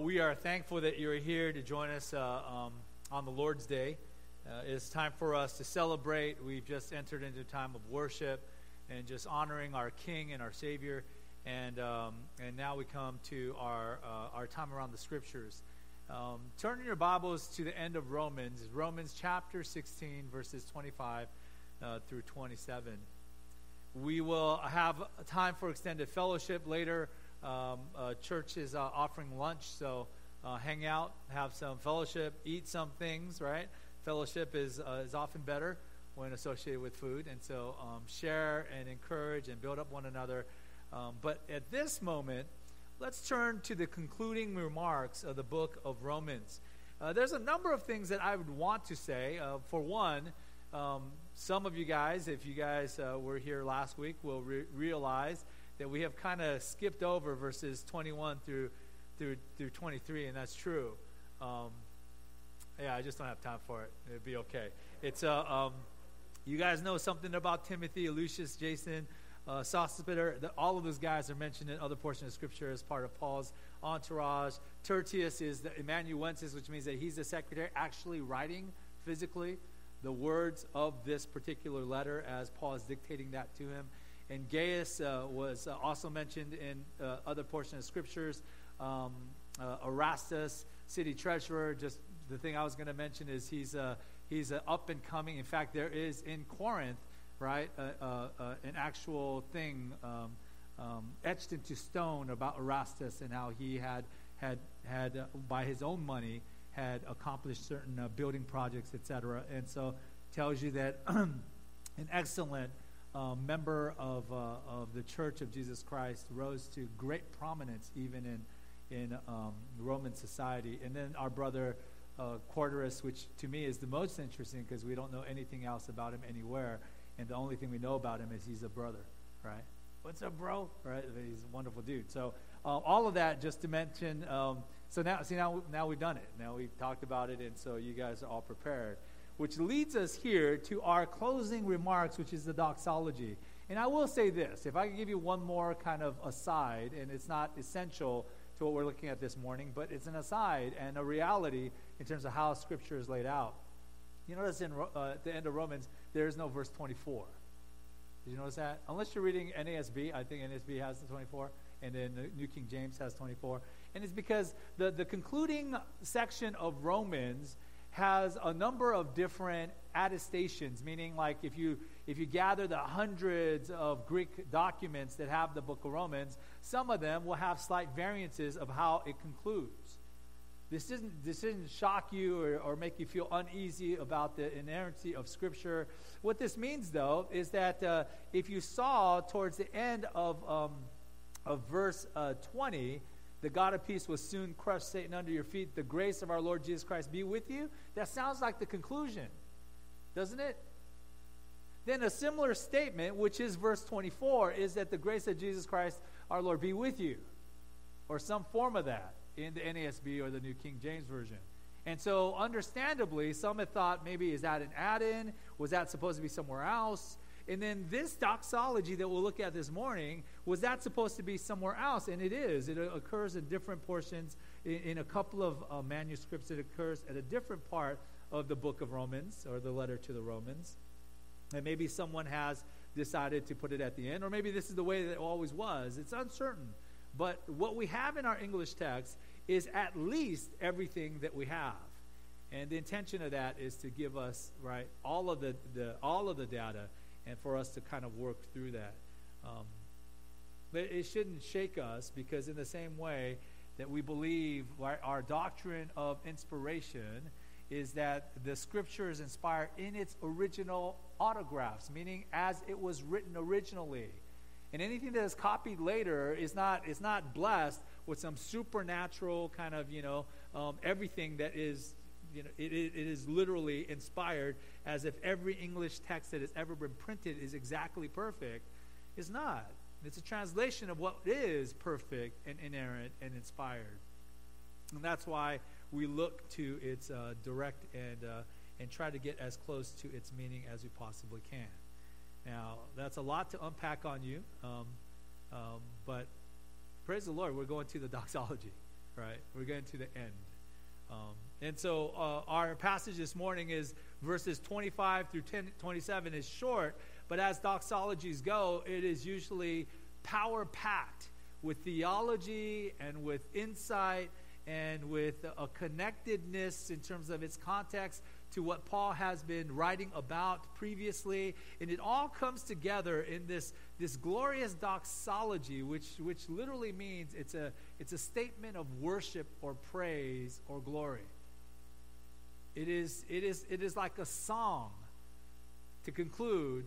We are thankful that you're here to join us uh, um, on the Lord's Day. Uh, it's time for us to celebrate. We've just entered into a time of worship and just honoring our King and our Savior. And, um, and now we come to our, uh, our time around the Scriptures. Um, turn your Bibles to the end of Romans, Romans chapter 16, verses 25 uh, through 27. We will have time for extended fellowship later. Um, uh, church is uh, offering lunch, so uh, hang out, have some fellowship, eat some things, right? Fellowship is, uh, is often better when associated with food, and so um, share and encourage and build up one another. Um, but at this moment, let's turn to the concluding remarks of the book of Romans. Uh, there's a number of things that I would want to say. Uh, for one, um, some of you guys, if you guys were here last week, will re- realize that we have kind of skipped over verses 21 through through through 23, and that's true. Um, yeah, I just don't have time for it. It'd be okay. It's uh, um, you guys know something about Timothy, Lucius, Jason, uh, all of those guys are mentioned in other portions of Scripture as part of Paul's entourage. Tertius is the amanuensis, which means that he's the secretary actually writing physically the words of this particular letter as Paul is dictating that to him. And Gaius uh, was uh, also mentioned in uh, other portions of scriptures. Um, uh, Erastus, city treasurer. Just the thing I was going to mention is he's uh, he's up and coming. In fact, there is in Corinth, right, an actual thing um, um, etched into stone about Erastus and how he had had had by his own money had accomplished certain building projects, etc. And so tells you that an excellent uh, member of, uh, of the Church of Jesus Christ, rose to great prominence even in, in um, Roman society. And then our brother uh, Quartus, which to me is the most interesting because we don't know anything else about him anywhere. And the only thing we know about him is he's a brother, right? What's up, bro? Right? He's a wonderful dude. So uh, all of that just to mention. Um, so now, see, now, now we've done it. Now we've talked about it, and so you guys are all prepared which leads us here to our closing remarks, which is the doxology. And I will say this if I could give you one more kind of aside, and it's not essential to what we're looking at this morning, but it's an aside and a reality in terms of how Scripture is laid out. You notice in uh, the end of Romans, there is no verse 24. Did you notice that? Unless you're reading NASB, I think NASB has the 24, and then the New King James has 24. And it's because the, the concluding section of Romans has a number of different attestations, meaning like if you if you gather the hundreds of Greek documents that have the book of Romans, some of them will have slight variances of how it concludes. This doesn't this doesn't shock you or, or make you feel uneasy about the inerrancy of Scripture. What this means, though, is that uh, if you saw towards the end of um, of verse uh, 20 the God of peace will soon crush Satan under your feet. The grace of our Lord Jesus Christ be with you. That sounds like the conclusion, doesn't it? Then a similar statement, which is verse 24, is that the grace of Jesus Christ our Lord be with you, or some form of that in the NASB or the New King James Version. And so, understandably, some have thought maybe is that an add in? Was that supposed to be somewhere else? And then this doxology that we'll look at this morning, was that supposed to be somewhere else? And it is. It occurs in different portions. In, in a couple of uh, manuscripts, it occurs at a different part of the book of Romans or the letter to the Romans. And maybe someone has decided to put it at the end, or maybe this is the way that it always was. It's uncertain. But what we have in our English text is at least everything that we have. And the intention of that is to give us, right, all of the, the all of the data and for us to kind of work through that. Um, but it shouldn't shake us because, in the same way that we believe our doctrine of inspiration is that the scripture is inspired in its original autographs, meaning as it was written originally. And anything that is copied later is not, is not blessed with some supernatural kind of, you know, um, everything that is you know, it, it is literally inspired as if every English text that has ever been printed is exactly perfect. It's not. It's a translation of what is perfect and inerrant and inspired. And that's why we look to its uh, direct and, uh, and try to get as close to its meaning as we possibly can. Now, that's a lot to unpack on you, um, um, but praise the Lord, we're going to the doxology right? We're getting to the end. Um, and so uh, our passage this morning is verses 25 through 10, 27 is short, but as doxologies go, it is usually power packed with theology and with insight and with a connectedness in terms of its context to what Paul has been writing about previously. And it all comes together in this, this glorious doxology, which, which literally means it's a, it's a statement of worship or praise or glory. It is, it is, it is like a song to conclude,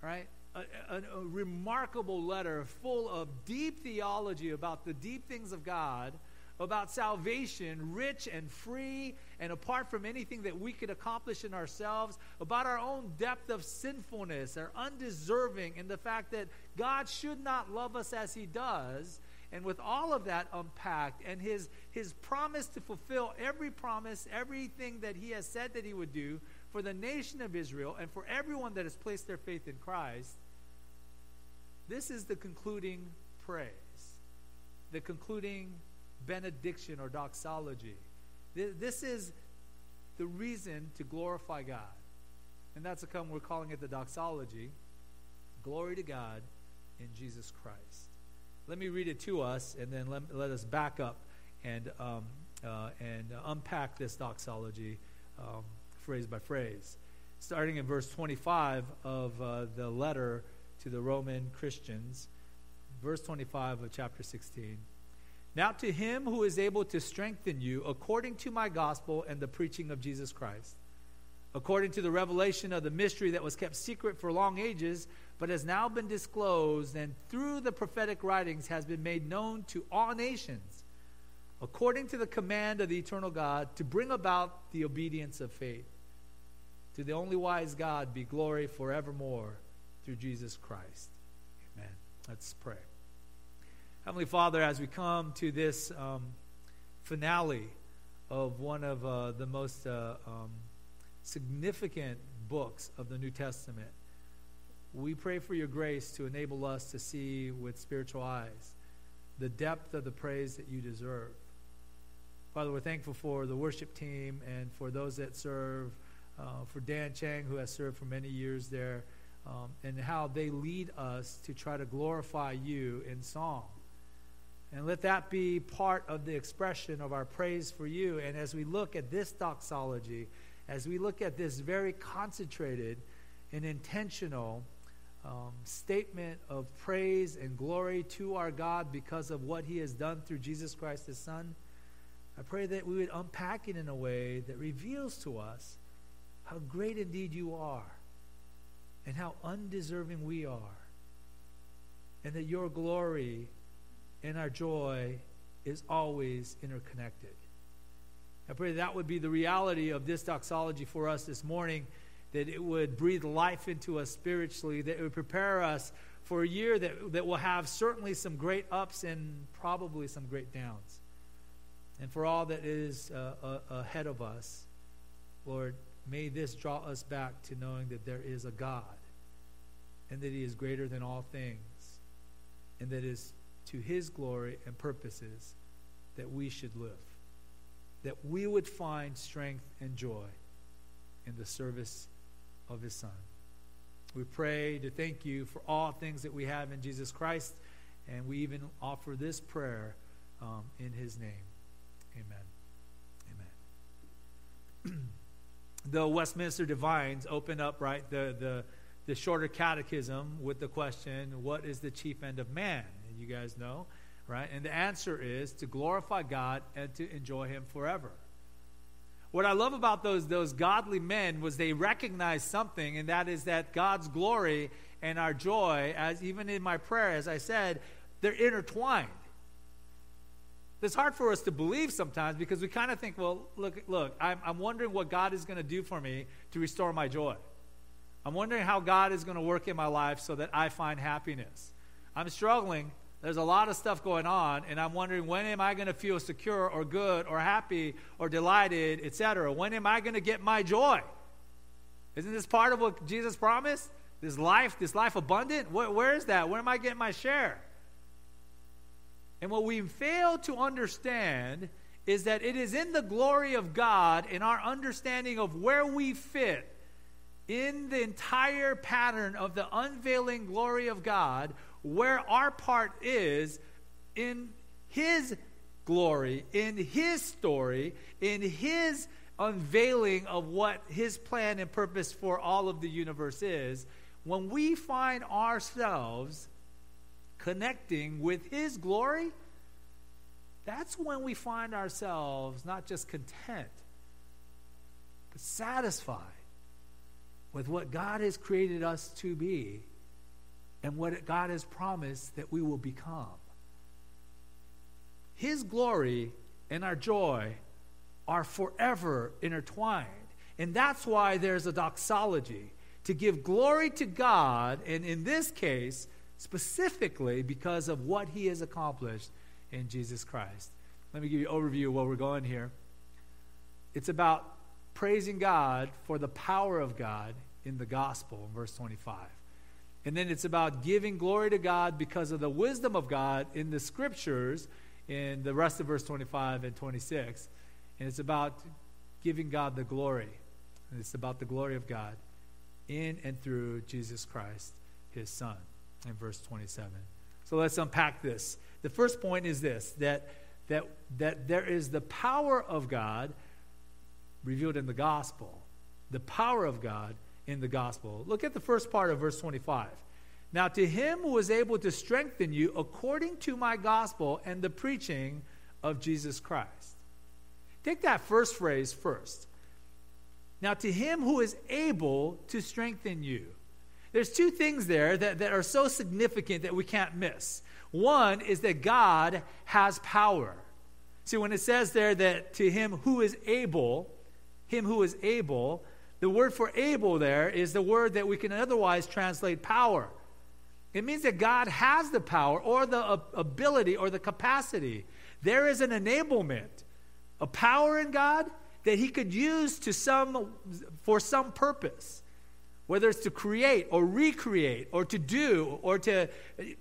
right? A, a, a remarkable letter full of deep theology about the deep things of God about salvation, rich and free and apart from anything that we could accomplish in ourselves, about our own depth of sinfulness, our undeserving, and the fact that God should not love us as He does. And with all of that unpacked and his, his promise to fulfill every promise, everything that he has said that he would do for the nation of Israel and for everyone that has placed their faith in Christ, this is the concluding praise, the concluding benediction or doxology. This is the reason to glorify God. And that's a come we're calling it the doxology. Glory to God in Jesus Christ. Let me read it to us, and then let, let us back up and, um, uh, and unpack this doxology um, phrase by phrase. Starting in verse 25 of uh, the letter to the Roman Christians, verse 25 of chapter 16. Now to him who is able to strengthen you according to my gospel and the preaching of Jesus Christ, according to the revelation of the mystery that was kept secret for long ages, but has now been disclosed and through the prophetic writings has been made known to all nations, according to the command of the eternal God, to bring about the obedience of faith. To the only wise God be glory forevermore through Jesus Christ. Amen. Let's pray. Heavenly Father, as we come to this um, finale of one of uh, the most uh, um, significant books of the New Testament, we pray for your grace to enable us to see with spiritual eyes the depth of the praise that you deserve. Father, we're thankful for the worship team and for those that serve, uh, for Dan Chang, who has served for many years there, um, and how they lead us to try to glorify you in song. And let that be part of the expression of our praise for you. And as we look at this doxology, as we look at this very concentrated and intentional um, statement of praise and glory to our God because of what He has done through Jesus Christ, His Son, I pray that we would unpack it in a way that reveals to us how great indeed you are and how undeserving we are, and that your glory and our joy is always interconnected. I pray that would be the reality of this doxology for us this morning, that it would breathe life into us spiritually, that it would prepare us for a year that, that will have certainly some great ups and probably some great downs. And for all that is uh, uh, ahead of us, Lord, may this draw us back to knowing that there is a God and that He is greater than all things and that it is to his glory and purposes that we should live. That we would find strength and joy in the service of his Son. We pray to thank you for all things that we have in Jesus Christ, and we even offer this prayer um, in his name. Amen. Amen. the Westminster Divines open up, right, the, the, the shorter catechism with the question, What is the chief end of man? you guys know, right? And the answer is to glorify God and to enjoy Him forever. What I love about those, those godly men was they recognized something, and that is that God's glory and our joy, as even in my prayer, as I said, they're intertwined. It's hard for us to believe sometimes because we kind of think, well, look, look, I'm, I'm wondering what God is going to do for me to restore my joy. I'm wondering how God is going to work in my life so that I find happiness. I'm struggling there's a lot of stuff going on, and I'm wondering when am I going to feel secure or good or happy or delighted, etc. When am I going to get my joy? Isn't this part of what Jesus promised? This life, this life abundant? Where, where is that? Where am I getting my share? And what we fail to understand is that it is in the glory of God, in our understanding of where we fit in the entire pattern of the unveiling glory of God, where our part is in His glory, in His story, in His unveiling of what His plan and purpose for all of the universe is. When we find ourselves connecting with His glory, that's when we find ourselves not just content, but satisfied with what God has created us to be and what God has promised that we will become. His glory and our joy are forever intertwined. And that's why there's a doxology to give glory to God, and in this case, specifically because of what He has accomplished in Jesus Christ. Let me give you an overview of where we're going here. It's about praising God for the power of God in the gospel, in verse 25. And then it's about giving glory to God because of the wisdom of God in the scriptures in the rest of verse 25 and 26. And it's about giving God the glory. And it's about the glory of God in and through Jesus Christ, his Son, in verse 27. So let's unpack this. The first point is this that, that, that there is the power of God revealed in the gospel. The power of God in the gospel. Look at the first part of verse 25. Now, to him who is able to strengthen you according to my gospel and the preaching of Jesus Christ. Take that first phrase first. Now, to him who is able to strengthen you. There's two things there that, that are so significant that we can't miss. One is that God has power. See, when it says there that to him who is able, him who is able, the word for able there is the word that we can otherwise translate power. It means that God has the power or the ability or the capacity. There is an enablement, a power in God that he could use to some for some purpose. Whether it's to create or recreate or to do or to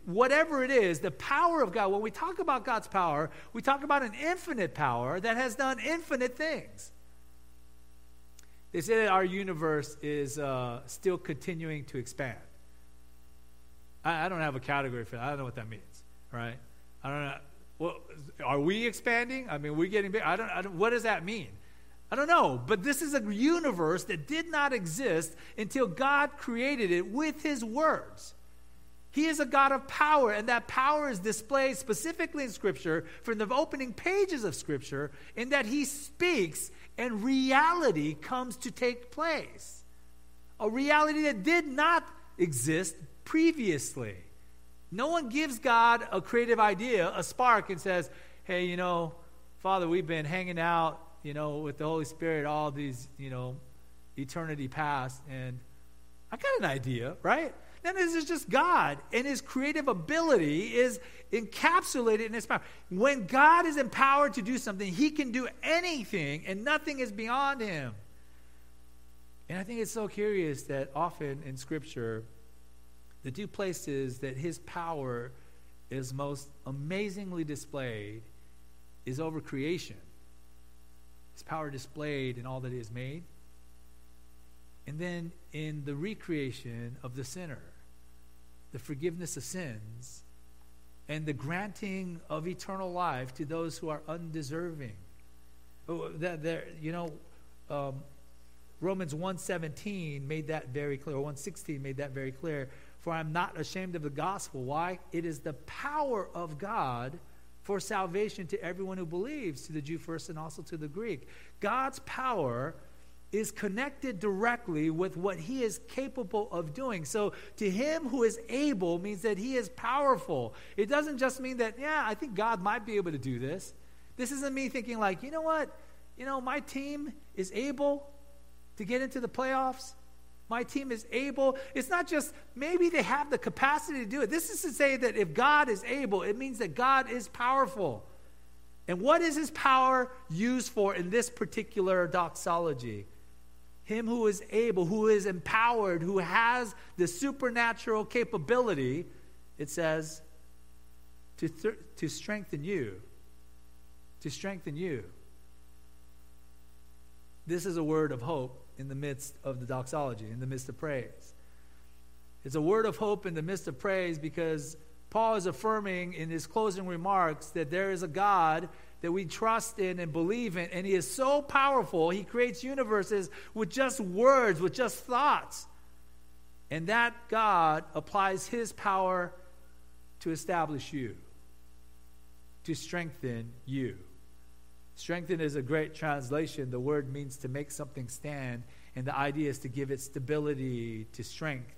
whatever it is, the power of God, when we talk about God's power, we talk about an infinite power that has done infinite things. They say that our universe is uh, still continuing to expand. I, I, don't have a category for that. I don't know what that means, right? I don't know. Well, are we expanding? I mean, we're getting big. I don't, I don't. What does that mean? I don't know. But this is a universe that did not exist until God created it with His words. He is a God of power, and that power is displayed specifically in Scripture from the opening pages of Scripture, in that He speaks and reality comes to take place. A reality that did not exist previously. No one gives God a creative idea, a spark, and says, hey, you know, Father, we've been hanging out, you know, with the Holy Spirit all these, you know, eternity past, and I got an idea, right? Then this is just God, and His creative ability is encapsulated in His power. When God is empowered to do something, He can do anything, and nothing is beyond Him. And I think it's so curious that often in Scripture, the two places that His power is most amazingly displayed is over creation. His power displayed in all that He has made, and then in the recreation of the sinner the forgiveness of sins, and the granting of eternal life to those who are undeserving. Oh, that there, you know, um, Romans 1.17 made that very clear, or 116 made that very clear. For I'm not ashamed of the gospel. Why? It is the power of God for salvation to everyone who believes, to the Jew first and also to the Greek. God's power is connected directly with what he is capable of doing. So, to him who is able means that he is powerful. It doesn't just mean that, yeah, I think God might be able to do this. This isn't me thinking, like, you know what? You know, my team is able to get into the playoffs. My team is able. It's not just maybe they have the capacity to do it. This is to say that if God is able, it means that God is powerful. And what is his power used for in this particular doxology? Him who is able, who is empowered, who has the supernatural capability, it says, to, th- to strengthen you. To strengthen you. This is a word of hope in the midst of the doxology, in the midst of praise. It's a word of hope in the midst of praise because Paul is affirming in his closing remarks that there is a God that we trust in and believe in, and he is so powerful, he creates universes with just words, with just thoughts. And that God applies his power to establish you, to strengthen you. Strengthen is a great translation. The word means to make something stand, and the idea is to give it stability, to strength,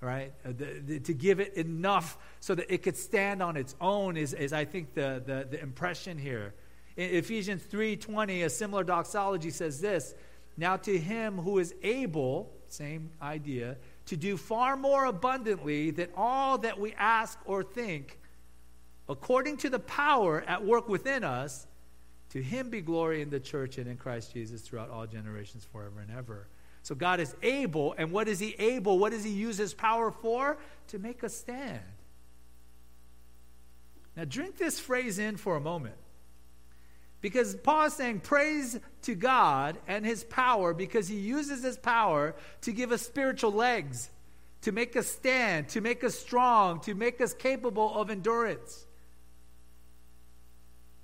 right? Uh, the, the, to give it enough so that it could stand on its own is, is I think, the, the, the impression here. In Ephesians 3.20, a similar doxology says this, Now to him who is able, same idea, to do far more abundantly than all that we ask or think, according to the power at work within us, to him be glory in the church and in Christ Jesus throughout all generations, forever and ever. So God is able, and what is he able? What does he use his power for? To make us stand. Now, drink this phrase in for a moment. Because Paul is saying, praise to God and his power because he uses his power to give us spiritual legs, to make us stand, to make us strong, to make us capable of endurance.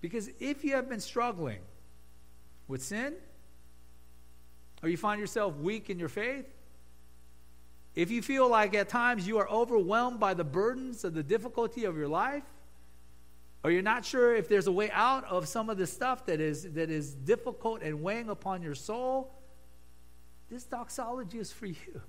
Because if you have been struggling with sin, or you find yourself weak in your faith, if you feel like at times you are overwhelmed by the burdens of the difficulty of your life, or you're not sure if there's a way out of some of the stuff that is, that is difficult and weighing upon your soul, this doxology is for you.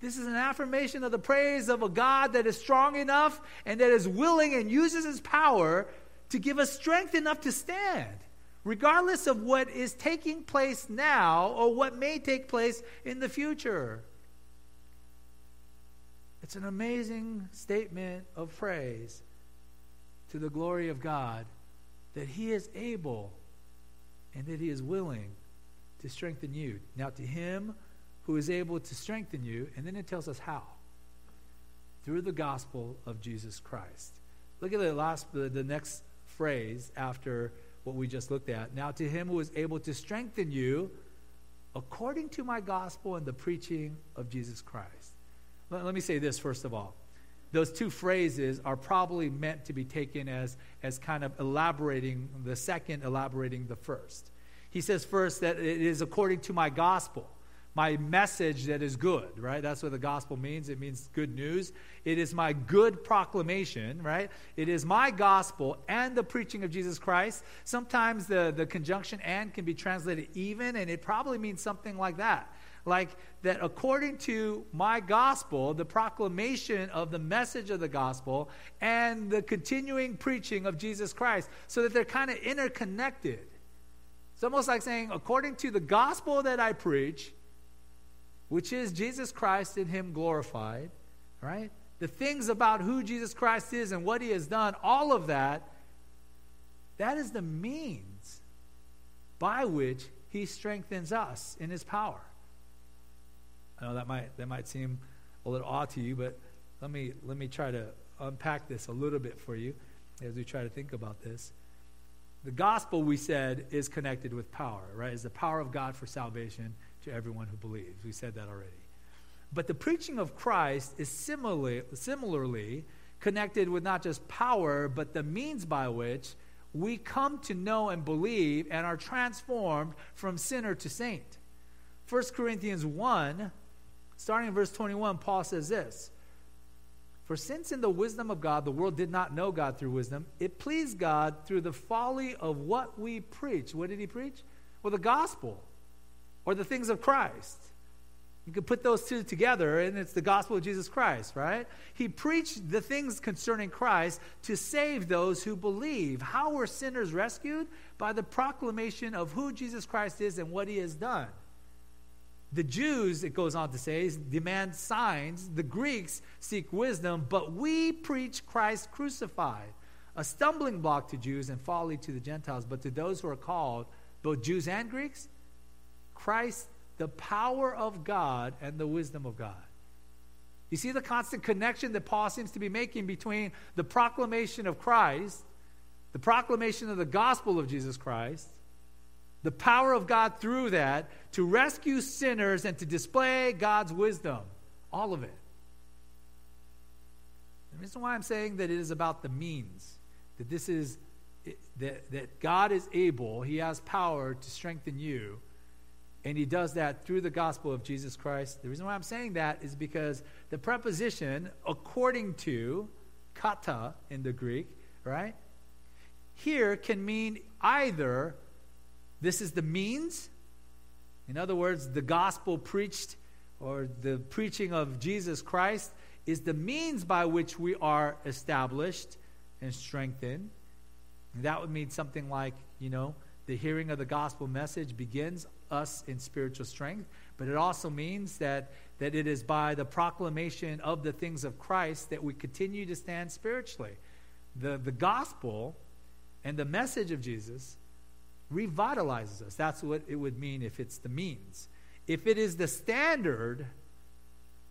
This is an affirmation of the praise of a God that is strong enough and that is willing and uses his power to give us strength enough to stand, regardless of what is taking place now or what may take place in the future. It's an amazing statement of praise to the glory of God that He is able and that He is willing to strengthen you. Now, to Him who is able to strengthen you, and then it tells us how through the gospel of Jesus Christ. Look at the last, the, the next phrase after what we just looked at. Now, to him who is able to strengthen you according to my gospel and the preaching of Jesus Christ. Let, let me say this first of all. Those two phrases are probably meant to be taken as, as kind of elaborating the second, elaborating the first. He says first that it is according to my gospel my message that is good, right? That's what the gospel means. It means good news. It is my good proclamation, right? It is my gospel and the preaching of Jesus Christ. Sometimes the, the conjunction and can be translated even, and it probably means something like that. Like that, according to my gospel, the proclamation of the message of the gospel and the continuing preaching of Jesus Christ, so that they're kind of interconnected. It's almost like saying, according to the gospel that I preach, which is Jesus Christ in Him glorified, right? The things about who Jesus Christ is and what He has done, all of that, that is the means by which He strengthens us in His power. I know that might, that might seem a little odd to you, but let me, let me try to unpack this a little bit for you as we try to think about this. The gospel, we said, is connected with power, right? Is the power of God for salvation to everyone who believes. We said that already. But the preaching of Christ is similarly, similarly connected with not just power, but the means by which we come to know and believe and are transformed from sinner to saint. 1 Corinthians 1, starting in verse 21, Paul says this For since in the wisdom of God the world did not know God through wisdom, it pleased God through the folly of what we preach. What did he preach? Well, the gospel or the things of Christ. You can put those two together, and it's the gospel of Jesus Christ, right? He preached the things concerning Christ to save those who believe. How were sinners rescued? By the proclamation of who Jesus Christ is and what he has done. The Jews, it goes on to say, demand signs. The Greeks seek wisdom, but we preach Christ crucified, a stumbling block to Jews and folly to the Gentiles. But to those who are called, both Jews and Greeks, Christ, the power of God and the wisdom of God. You see the constant connection that Paul seems to be making between the proclamation of Christ, the proclamation of the gospel of Jesus Christ, the power of God through that to rescue sinners and to display God's wisdom. All of it. The reason why I'm saying that it is about the means, that this is that, that God is able, He has power to strengthen you, and He does that through the gospel of Jesus Christ. The reason why I'm saying that is because the preposition, according to, kata in the Greek, right, here can mean either this is the means, in other words, the gospel preached or the preaching of Jesus Christ is the means by which we are established and strengthened. And that would mean something like, you know, the hearing of the gospel message begins us in spiritual strength, but it also means that, that it is by the proclamation of the things of Christ that we continue to stand spiritually. The, the gospel and the message of Jesus revitalizes us. That's what it would mean if it's the means. If it is the standard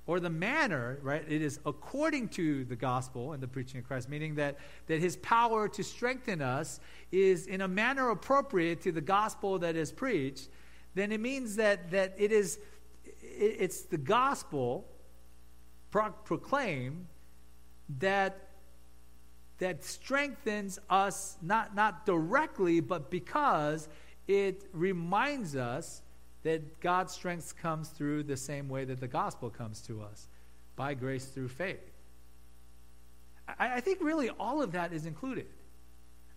or the manner, right, it is according to the gospel and the preaching of Christ, meaning that, that his power to strengthen us is in a manner appropriate to the gospel that is preached, then it means that, that it is it, it's the gospel pro- proclaimed that that strengthens us not, not directly, but because it reminds us that God's strength comes through the same way that the gospel comes to us by grace through faith. I, I think really all of that is included.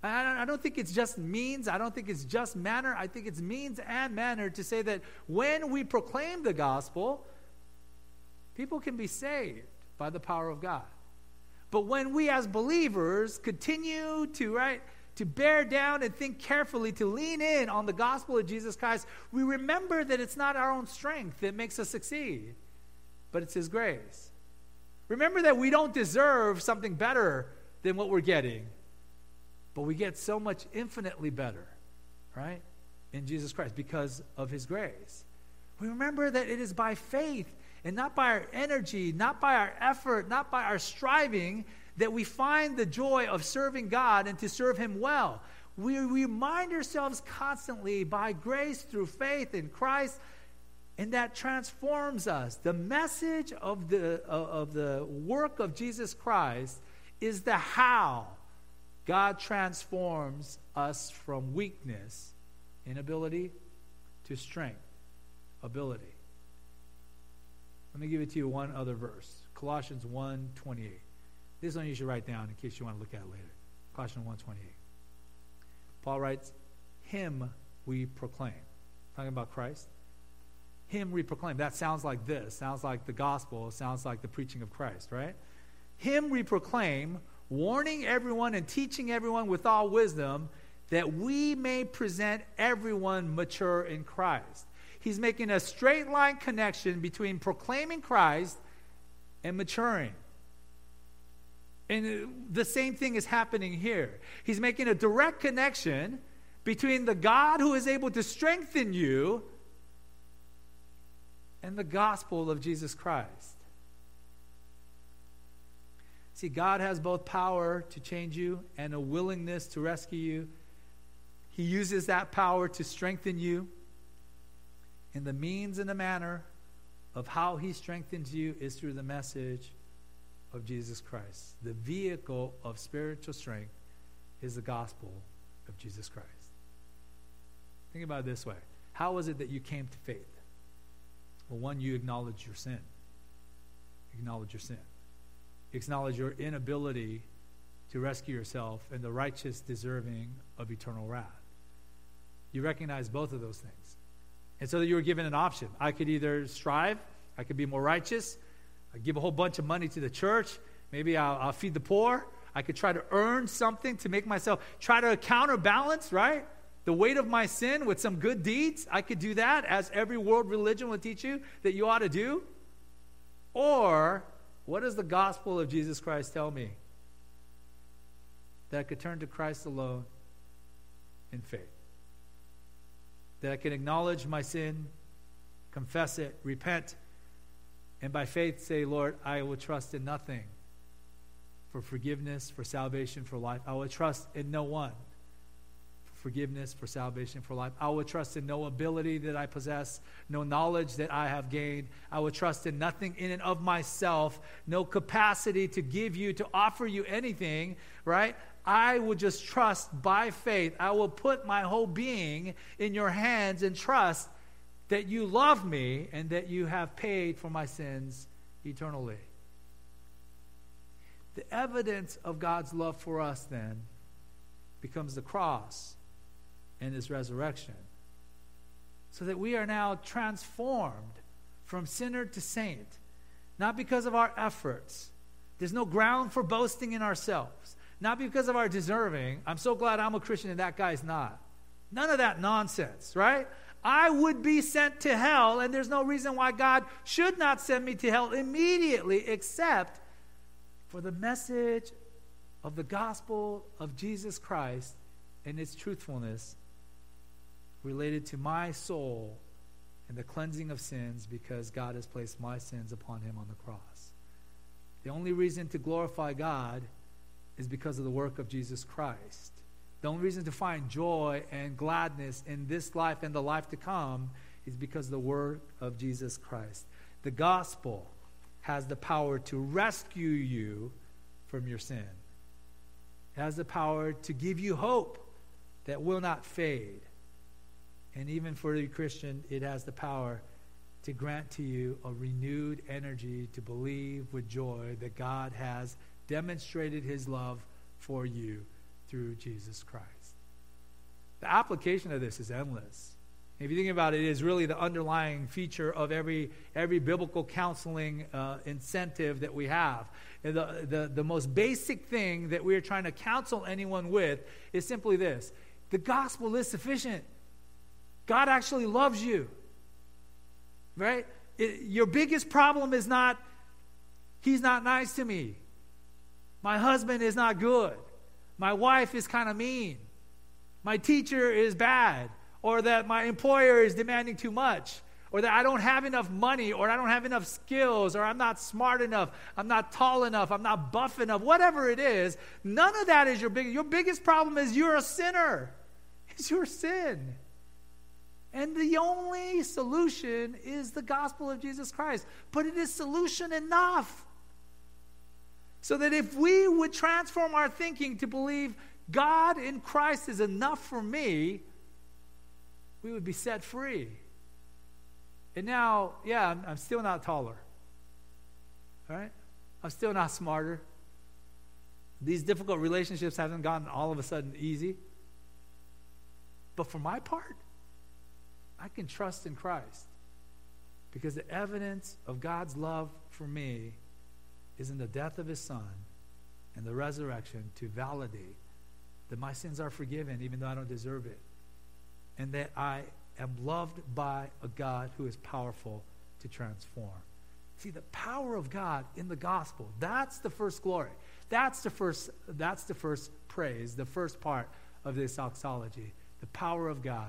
I, I don't think it's just means. I don't think it's just manner. I think it's means and manner to say that when we proclaim the gospel, people can be saved by the power of God. But when we as believers continue to, right, to bear down and think carefully, to lean in on the gospel of Jesus Christ, we remember that it's not our own strength that makes us succeed, but it's His grace. Remember that we don't deserve something better than what we're getting, but we get so much infinitely better, right, in Jesus Christ because of His grace. We remember that it is by faith and not by our energy, not by our effort, not by our striving, that we find the joy of serving God and to serve Him well. We remind ourselves constantly by grace through faith in Christ, and that transforms us. The message of the, of the work of Jesus Christ is the how God transforms us from weakness, inability, to strength, ability. Let me give it to you one other verse. Colossians 1 28. This one you should write down in case you want to look at it later. Colossians 1 28. Paul writes, Him we proclaim. Talking about Christ. Him we proclaim. That sounds like this. Sounds like the gospel. Sounds like the preaching of Christ, right? Him we proclaim, warning everyone and teaching everyone with all wisdom, that we may present everyone mature in Christ he's making a straight line connection between proclaiming Christ and maturing. And uh, the same thing is happening here. He's making a direct connection between the God who is able to strengthen you and the gospel of Jesus Christ. See, God has both power to change you and a willingness to rescue you. He uses that power to strengthen you and the means and the manner of how he strengthens you is through the message of Jesus Christ. The vehicle of spiritual strength is the gospel of Jesus Christ. Think about it this way How was it that you came to faith? Well, one, you acknowledge your sin. Acknowledge your sin. Acknowledge your inability to rescue yourself and the righteous deserving of eternal wrath. You recognize both of those things. And so that you were given an option. I could either strive, I could be more righteous, I give a whole bunch of money to the church, maybe I'll, I'll feed the poor. I could try to earn something to make myself, try to counterbalance, right? The weight of my sin with some good deeds. I could do that, as every world religion will teach you that you ought to do. Or, what does the gospel of Jesus Christ tell me? That I could turn to Christ alone in faith that I can acknowledge my sin, confess it, repent, And by faith say, Lord, I will trust in nothing for forgiveness, for salvation, for life. I will trust in no one forgiveness, for salvation, for life. I will trust in no ability that I possess, no knowledge that I have gained. I will trust in nothing in and of myself, no capacity to give you, to offer you anything, right? I will just trust by faith. I will put my whole being in your hands and trust that you love me and that you have paid for my sins eternally. The evidence of God's love for us then becomes the cross and his resurrection. So that we are now transformed from sinner to saint, not because of our efforts. There's no ground for boasting in ourselves, not because of our deserving. I'm so glad I'm a Christian and that guy's not. None of that nonsense, right? I would be sent to hell, and there's no reason why God should not send me to hell immediately, except for the message of the gospel of Jesus Christ and its truthfulness related to my soul and the cleansing of sins because God has placed my sins upon him on the cross. The only reason to glorify God is because of the work of Jesus Christ. The only reason to find joy and gladness in this life and the life to come is because of the work of Jesus Christ. The gospel has the power to rescue you from your sin. It has the power to give you hope that will not fade. And even for the Christian, it has the power to grant to you a renewed energy to believe with joy that God has demonstrated his love for you through Jesus Christ. The application of this is endless. If you think about it, it is really the underlying feature of every, every biblical counseling uh, incentive that we have. And the, the, the most basic thing that we are trying to counsel anyone with is simply this the gospel is sufficient. God actually loves you. Right? It, your biggest problem is not, he's not nice to me. My husband is not good. My wife is kind of mean. My teacher is bad or that my employer is demanding too much, or that I don't have enough money, or I don't have enough skills, or I'm not smart enough, I'm not tall enough, I'm not buff enough, whatever it is, none of that is your biggest. Your biggest problem is you're a sinner. It's your sin. And the only solution is the gospel of Jesus Christ. But it is solution enough. So that if we would transform our thinking to believe God in Christ is enough for me, we would be set free. And now, yeah, I'm, I'm still not taller. All right? I'm still not smarter. These difficult relationships haven't gotten all of a sudden easy. But for my part, I can trust in Christ because the evidence of God's love for me is in the death of his son and the resurrection to validate that my sins are forgiven even though I don't deserve it and that I am loved by a God who is powerful to transform. See, the power of God in the gospel, that's the first glory. That's the first, that's the first praise, the first part of this doxology. The power of God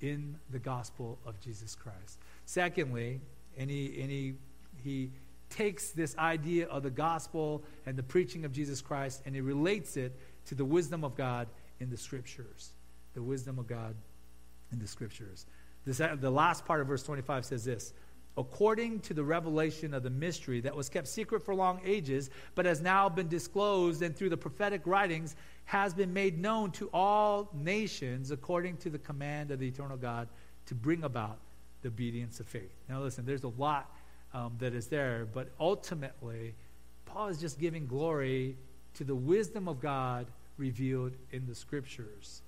in the gospel of Jesus Christ. Secondly, and he, and he, he takes this idea of the gospel and the preaching of Jesus Christ and he relates it to the wisdom of God in the scriptures. The wisdom of God in the scriptures. This, the last part of verse 25 says this according to the revelation of the mystery that was kept secret for long ages, but has now been disclosed and through the prophetic writings has been made known to all nations according to the command of the eternal God to bring about the obedience of faith. Now, listen, there's a lot um, that is there, but ultimately, Paul is just giving glory to the wisdom of God revealed in the scriptures.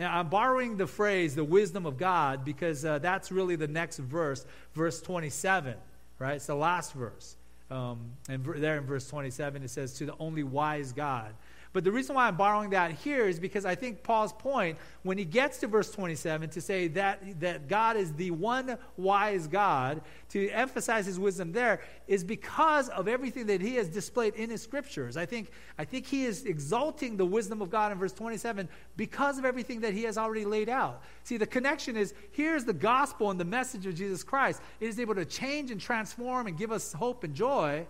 Now, I'm borrowing the phrase, the wisdom of God, because uh, that's really the next verse, verse 27, right? It's the last verse. Um, and there in verse 27, it says, To the only wise God. But the reason why I'm borrowing that here is because I think Paul's point, when he gets to verse 27, to say that, that God is the one wise God, to emphasize his wisdom there, is because of everything that he has displayed in his scriptures. I think, I think he is exalting the wisdom of God in verse 27 because of everything that he has already laid out. See, the connection is here's the gospel and the message of Jesus Christ. It is able to change and transform and give us hope and joy,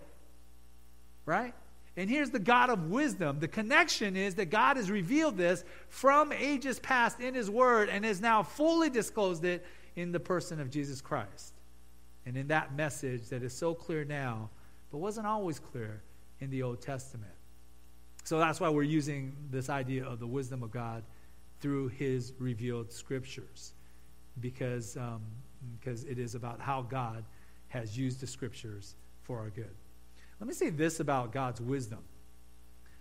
right? And here's the God of wisdom. The connection is that God has revealed this from ages past in His Word and has now fully disclosed it in the person of Jesus Christ. And in that message that is so clear now, but wasn't always clear in the Old Testament. So that's why we're using this idea of the wisdom of God through His revealed scriptures, because, um, because it is about how God has used the scriptures for our good. Let me say this about God's wisdom.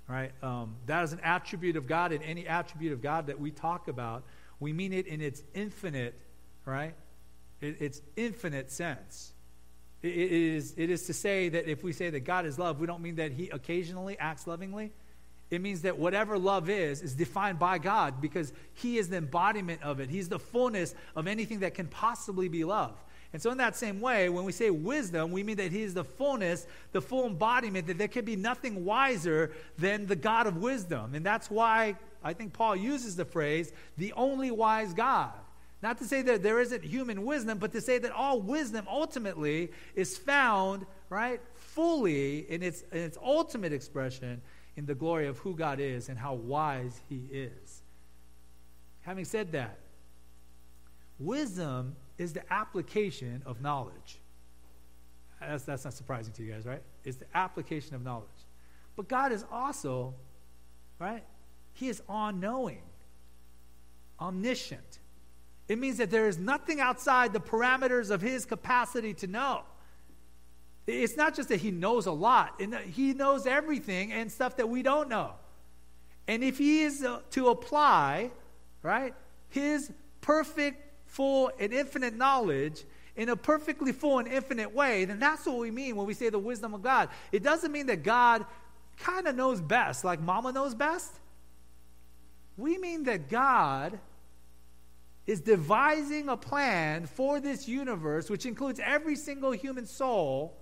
Right? Um, that is an attribute of God, and any attribute of God that we talk about, we mean it in its infinite, right? It, its infinite sense. It, it, is, it is to say that if we say that God is love, we don't mean that He occasionally acts lovingly. It means that whatever love is, is defined by God because He is the embodiment of it. He's the fullness of anything that can possibly be love. And so, in that same way, when we say wisdom, we mean that He is the fullness, the full embodiment, that there can be nothing wiser than the God of wisdom. And that's why I think Paul uses the phrase, the only wise God. Not to say that there isn't human wisdom, but to say that all wisdom ultimately is found, right, fully in its, in its ultimate expression in the glory of who God is and how wise He is. Having said that, wisdom is the application of knowledge. That's, that's not surprising to you guys, right? It's the application of knowledge. But God is also, right? He is all knowing, omniscient. It means that there is nothing outside the parameters of His capacity to know. It's not just that He knows a lot, He knows everything and stuff that we don't know. And if He is uh, to apply, right, His perfect full, and infinite knowledge in a perfectly full and infinite way, then that's what we mean when we say the wisdom of God. It doesn't mean that God kind of knows best, like mama knows best. We mean that God is devising a plan for this universe, which includes every single human soul.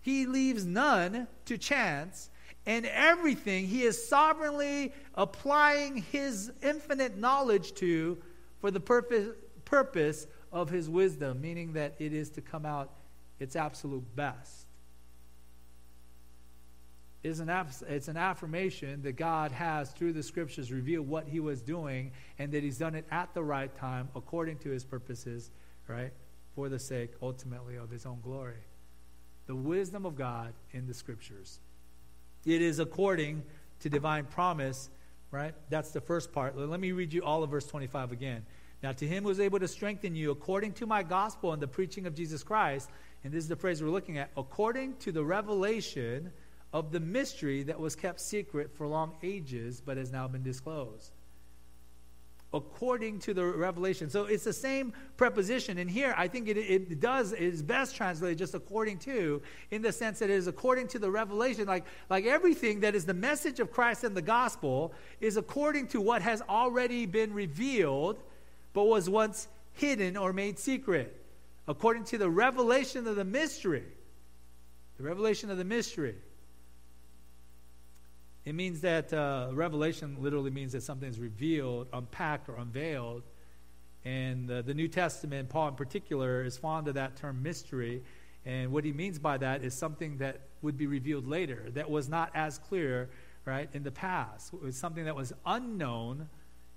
He leaves none to chance, and everything he is sovereignly applying his infinite knowledge to for the purpose, purpose of his wisdom, meaning that it is to come out its absolute best. It's an, it's an affirmation that God has, through the scriptures, revealed what he was doing and that he's done it at the right time according to his purposes, right? For the sake, ultimately, of his own glory. The wisdom of God in the scriptures. It is according to divine promise right? That's the first part. Let me read you all of verse 25 again. Now, to him who is able to strengthen you according to my gospel and the preaching of Jesus Christ, and this is the phrase we're looking at, according to the revelation of the mystery that was kept secret for long ages, but has now been disclosed according to the revelation. So it's the same preposition. And here, I think it, it does, it is best translated just according to, in the sense that it is according to the revelation. Like, like everything that is the message of Christ and the gospel is according to what has already been revealed, but was once hidden or made secret. According to the revelation of the mystery. The revelation of the mystery. It means that uh, revelation literally means that something is revealed, unpacked, or unveiled. And uh, the New Testament, Paul in particular, is fond of that term mystery. And what he means by that is something that would be revealed later, that was not as clear, right, in the past. It was something that was unknown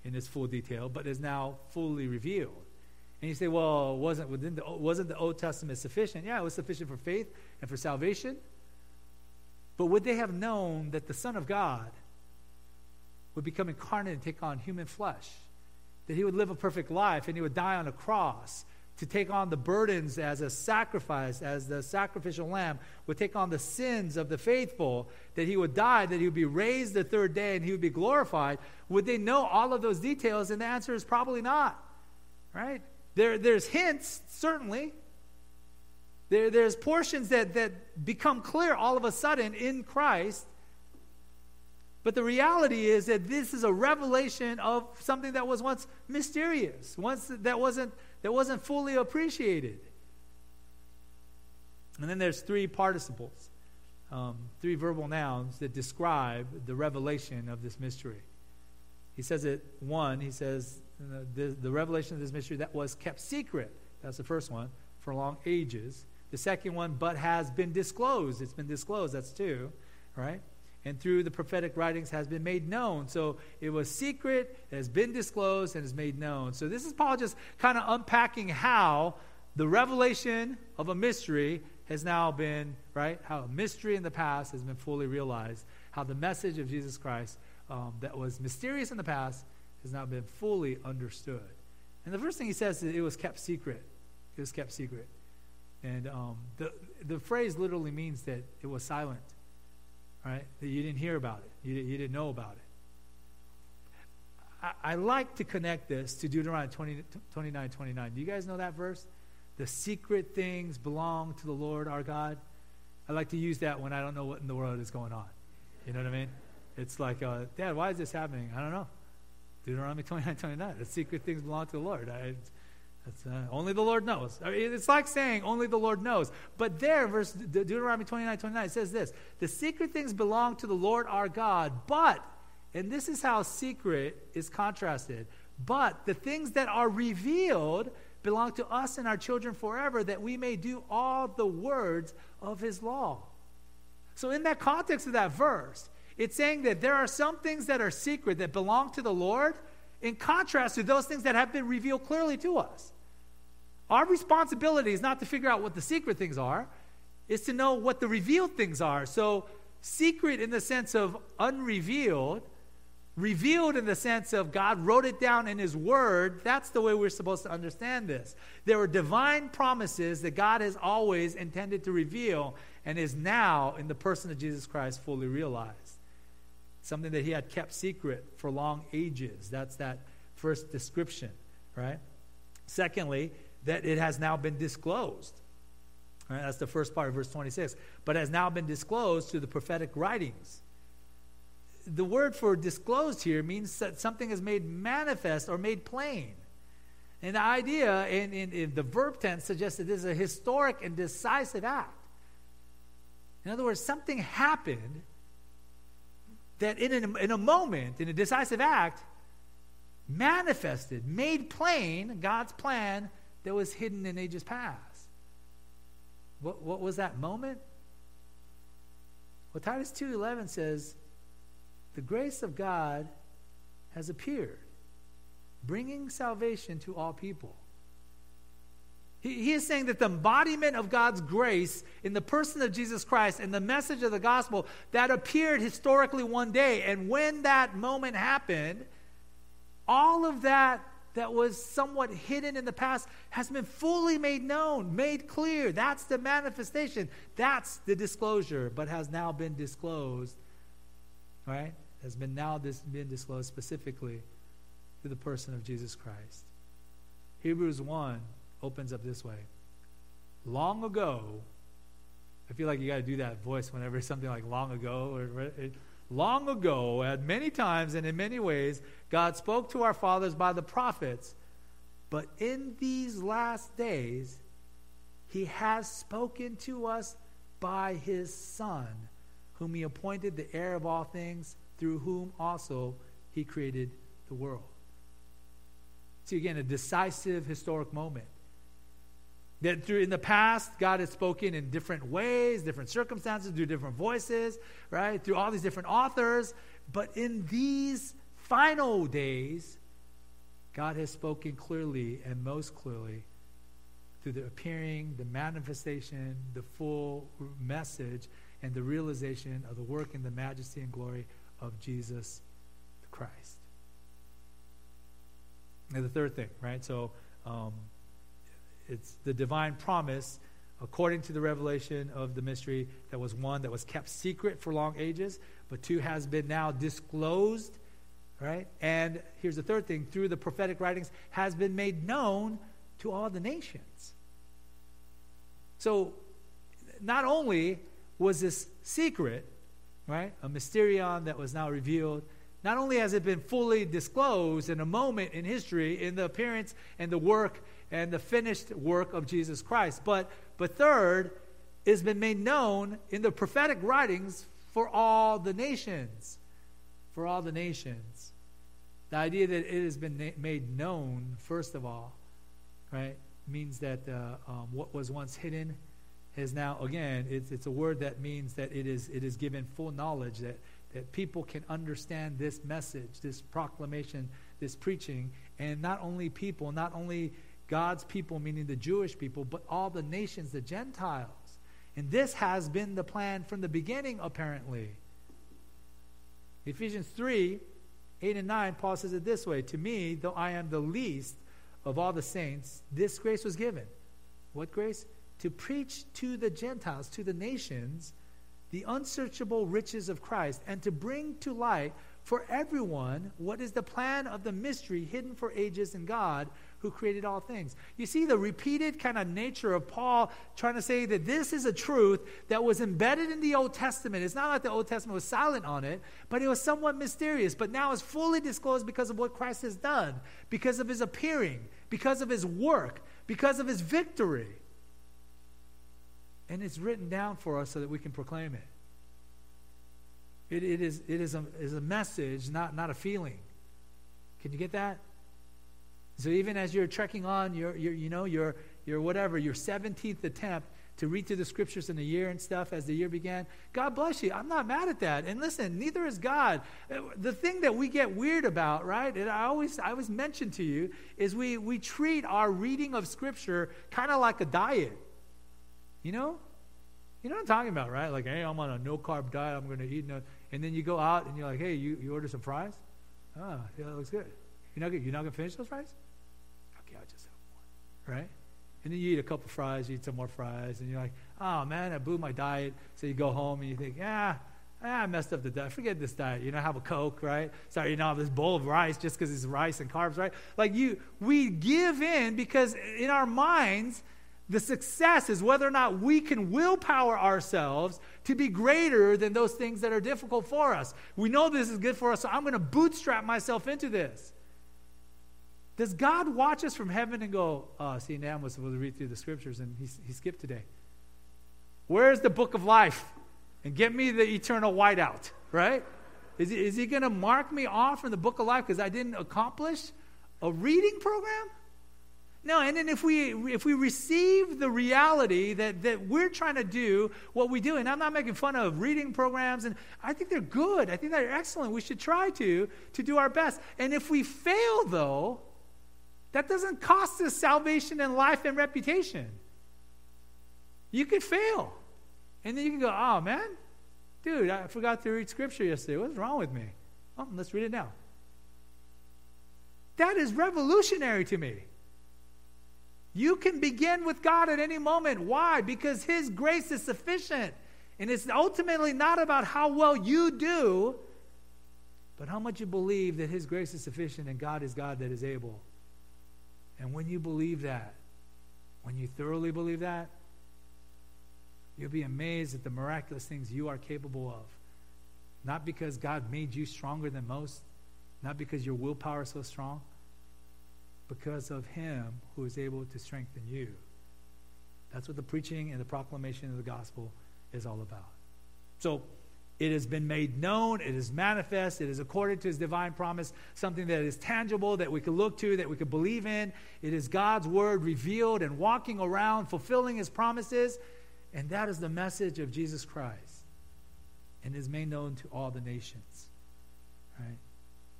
in its full detail, but is now fully revealed. And you say, well, wasn't, within the, wasn't the Old Testament sufficient? Yeah, it was sufficient for faith and for salvation. But would they have known that the Son of God would become incarnate and take on human flesh? That he would live a perfect life and he would die on a cross to take on the burdens as a sacrifice, as the sacrificial lamb would take on the sins of the faithful, that he would die, that he would be raised the third day, and he would be glorified. Would they know all of those details? And the answer is probably not. Right? There, there's hints, certainly, there, there's portions that, that become clear all of a sudden in Christ, But the reality is that this is a revelation of something that was once mysterious, once that wasn't, that wasn't fully appreciated. And then there's three participles, um, three verbal nouns that describe the revelation of this mystery. He says it, one, he says, the, the revelation of this mystery that was kept secret. That's the first one, for long ages. The second one, but has been disclosed. It's been disclosed. That's two, right? And through the prophetic writings has been made known. So it was secret, it has been disclosed, and is made known. So this is Paul just kind of unpacking how the revelation of a mystery has now been, right? How a mystery in the past has been fully realized. How the message of Jesus Christ um, that was mysterious in the past has now been fully understood. And the first thing he says is it was kept secret. It was kept secret. And um, the, the phrase literally means that it was silent, right? That you didn't hear about it, you, you didn't know about it. I, I like to connect this to Deuteronomy 20, 29 29. Do you guys know that verse? The secret things belong to the Lord our God. I like to use that when I don't know what in the world is going on. You know what I mean? It's like, uh, Dad, why is this happening? I don't know. Deuteronomy 29 29. The secret things belong to the Lord. I, uh, only the Lord knows. It's like saying only the Lord knows. But there, verse De- Deuteronomy 29 29 says this The secret things belong to the Lord our God, but, and this is how secret is contrasted, but the things that are revealed belong to us and our children forever, that we may do all the words of his law. So, in that context of that verse, it's saying that there are some things that are secret that belong to the Lord in contrast to those things that have been revealed clearly to us. Our responsibility is not to figure out what the secret things are, is to know what the revealed things are. So, secret in the sense of unrevealed, revealed in the sense of God wrote it down in His Word, that's the way we're supposed to understand this. There are divine promises that God has always intended to reveal and is now in the person of Jesus Christ fully realized something that he had kept secret for long ages. That's that first description, right? Secondly, that it has now been disclosed. Right? That's the first part of verse 26. But has now been disclosed to the prophetic writings. The word for disclosed here means that something is made manifest or made plain. And the idea in, in, in the verb tense suggests that this is a historic and decisive act. In other words, something happened that in in a moment, in a decisive act, manifested, made plain God's plan that was hidden in ages past. What, what was that moment? Well, Titus 2.11 says, the grace of God has appeared, bringing salvation to all people. He, he is saying that the embodiment of God's grace in the person of Jesus Christ and the message of the gospel that appeared historically one day. And when that moment happened, all of that that was somewhat hidden in the past has been fully made known, made clear. That's the manifestation. That's the disclosure, but has now been disclosed, right? Has been now this, been disclosed specifically to the person of Jesus Christ. Hebrews 1 opens up this way. Long ago, I feel like you got to do that voice whenever something like long ago or long ago, at many times and in many ways, God spoke to our fathers by the prophets, but in these last days, he has spoken to us by his Son, whom he appointed the heir of all things, through whom also he created the world. See, again, a decisive historic moment. That through in the past, God has spoken in different ways, different circumstances, through different voices, right? Through all these different authors. But in these final days, God has spoken clearly and most clearly through the appearing, the manifestation, the full message, and the realization of the work and the majesty and glory of Jesus Christ. And the third thing, right? So, um, it's the divine promise according to the revelation of the mystery that was one that was kept secret for long ages, but two has been now disclosed, right? And here's the third thing through the prophetic writings has been made known to all the nations. So not only was this secret, right? A mysterion that was now revealed. Not only has it been fully disclosed in a moment in history in the appearance and the work and the finished work of Jesus Christ, but, but third, it's been made known in the prophetic writings for all the nations. For all the nations. The idea that it has been na- made known, first of all, right, means that uh, um, what was once hidden is now, again, it's, it's a word that means that it is, it is given full knowledge, that, that people can understand this message, this proclamation, this preaching, and not only people, not only God's people, meaning the Jewish people, but all the nations, the Gentiles. And this has been the plan from the beginning, apparently. Ephesians 3 8 and 9, Paul says it this way To me, though I am the least of all the saints, this grace was given. What grace? To preach to the Gentiles, to the nations, the unsearchable riches of Christ, and to bring to light for everyone what is the plan of the mystery hidden for ages in God who created all things. You see the repeated kind of nature of Paul trying to say that this is a truth that was embedded in the Old Testament. It's not like the Old Testament was silent on it, but it was somewhat mysterious. But now it's fully disclosed because of what Christ has done, because of his appearing, because of his work, because of his victory. And it's written down for us so that we can proclaim it. It, it, is, it is, a, is a message, not, not a feeling. Can you get that? So even as you're trekking on, your, your, you know, your, your whatever, your 17th attempt to read through the scriptures in a year and stuff as the year began, God bless you. I'm not mad at that. And listen, neither is God. The thing that we get weird about, right, and I always, I always mention to you, is we, we treat our reading of scripture kind of like a diet. You know? You know what I'm talking about, right? Like, hey, I'm on a no carb diet. I'm going to eat no. And then you go out and you're like, hey, you, you order some fries? Oh, yeah, that looks good. You're not, you're not going to finish those fries? Right? And then you eat a couple fries, you eat some more fries, and you're like, oh man, I blew my diet. So you go home and you think, yeah, ah, I messed up the diet. Forget this diet. You know, have a Coke, right? Sorry, you know, this bowl of rice just because it's rice and carbs, right? Like you, we give in because in our minds, the success is whether or not we can willpower ourselves to be greater than those things that are difficult for us. We know this is good for us, so I'm going to bootstrap myself into this. Does God watch us from heaven and go, oh, see, Nam was supposed to read through the scriptures and he, he skipped today? Where's the book of life? And get me the eternal whiteout, right? Is he, is he going to mark me off from the book of life because I didn't accomplish a reading program? No, and then if we if we receive the reality that, that we're trying to do what we do, and I'm not making fun of reading programs, and I think they're good. I think they're excellent. We should try to to do our best. And if we fail, though, that doesn't cost us salvation and life and reputation. You could fail. And then you can go, oh man, dude, I forgot to read scripture yesterday. What's wrong with me? Oh, let's read it now. That is revolutionary to me. You can begin with God at any moment. Why? Because His grace is sufficient. And it's ultimately not about how well you do, but how much you believe that His grace is sufficient and God is God that is able. And when you believe that, when you thoroughly believe that, you'll be amazed at the miraculous things you are capable of. Not because God made you stronger than most, not because your willpower is so strong, because of Him who is able to strengthen you. That's what the preaching and the proclamation of the gospel is all about. So, it has been made known, it is manifest, it is according to his divine promise, something that is tangible, that we can look to, that we can believe in. It is God's word revealed and walking around, fulfilling his promises. And that is the message of Jesus Christ. And is made known to all the nations. Right?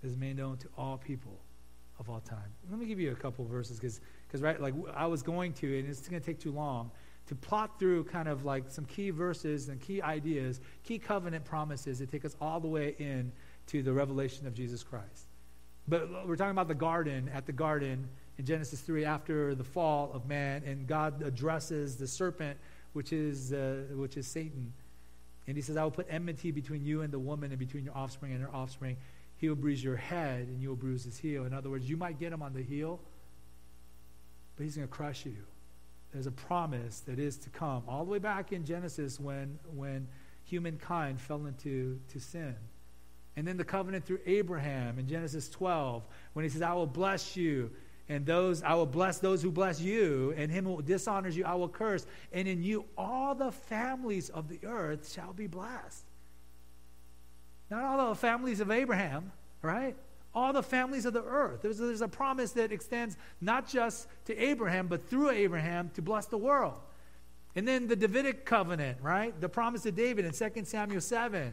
It is made known to all people of all time. Let me give you a couple verses because, right, like I was going to, and it's going to take too long to plot through kind of like some key verses and key ideas, key covenant promises that take us all the way in to the revelation of Jesus Christ. But we're talking about the garden, at the garden in Genesis 3 after the fall of man, and God addresses the serpent, which is, uh, which is Satan. And he says, I will put enmity between you and the woman, and between your offspring and her offspring. He will bruise your head, and you will bruise his heel. In other words, you might get him on the heel, but he's going to crush you there's a promise that is to come all the way back in Genesis when, when humankind fell into to sin. And then the covenant through Abraham in Genesis 12, when he says, I will bless you, and those I will bless those who bless you, and him who dishonors you I will curse, and in you all the families of the earth shall be blessed. Not all the families of Abraham, right? All the families of the earth. There's, there's a promise that extends not just to Abraham, but through Abraham to bless the world. And then the Davidic covenant, right? The promise to David in 2 Samuel 7,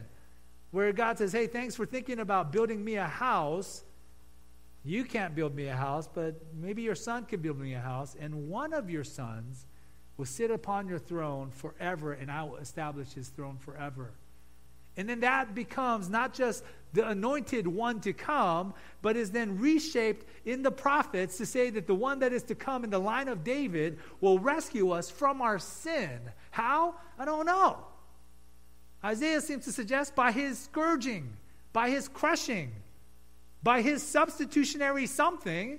where God says, Hey, thanks for thinking about building me a house. You can't build me a house, but maybe your son can build me a house, and one of your sons will sit upon your throne forever, and I will establish his throne forever. And then that becomes not just the anointed one to come, but is then reshaped in the prophets to say that the one that is to come in the line of David will rescue us from our sin. How? I don't know. Isaiah seems to suggest by his scourging, by his crushing, by his substitutionary something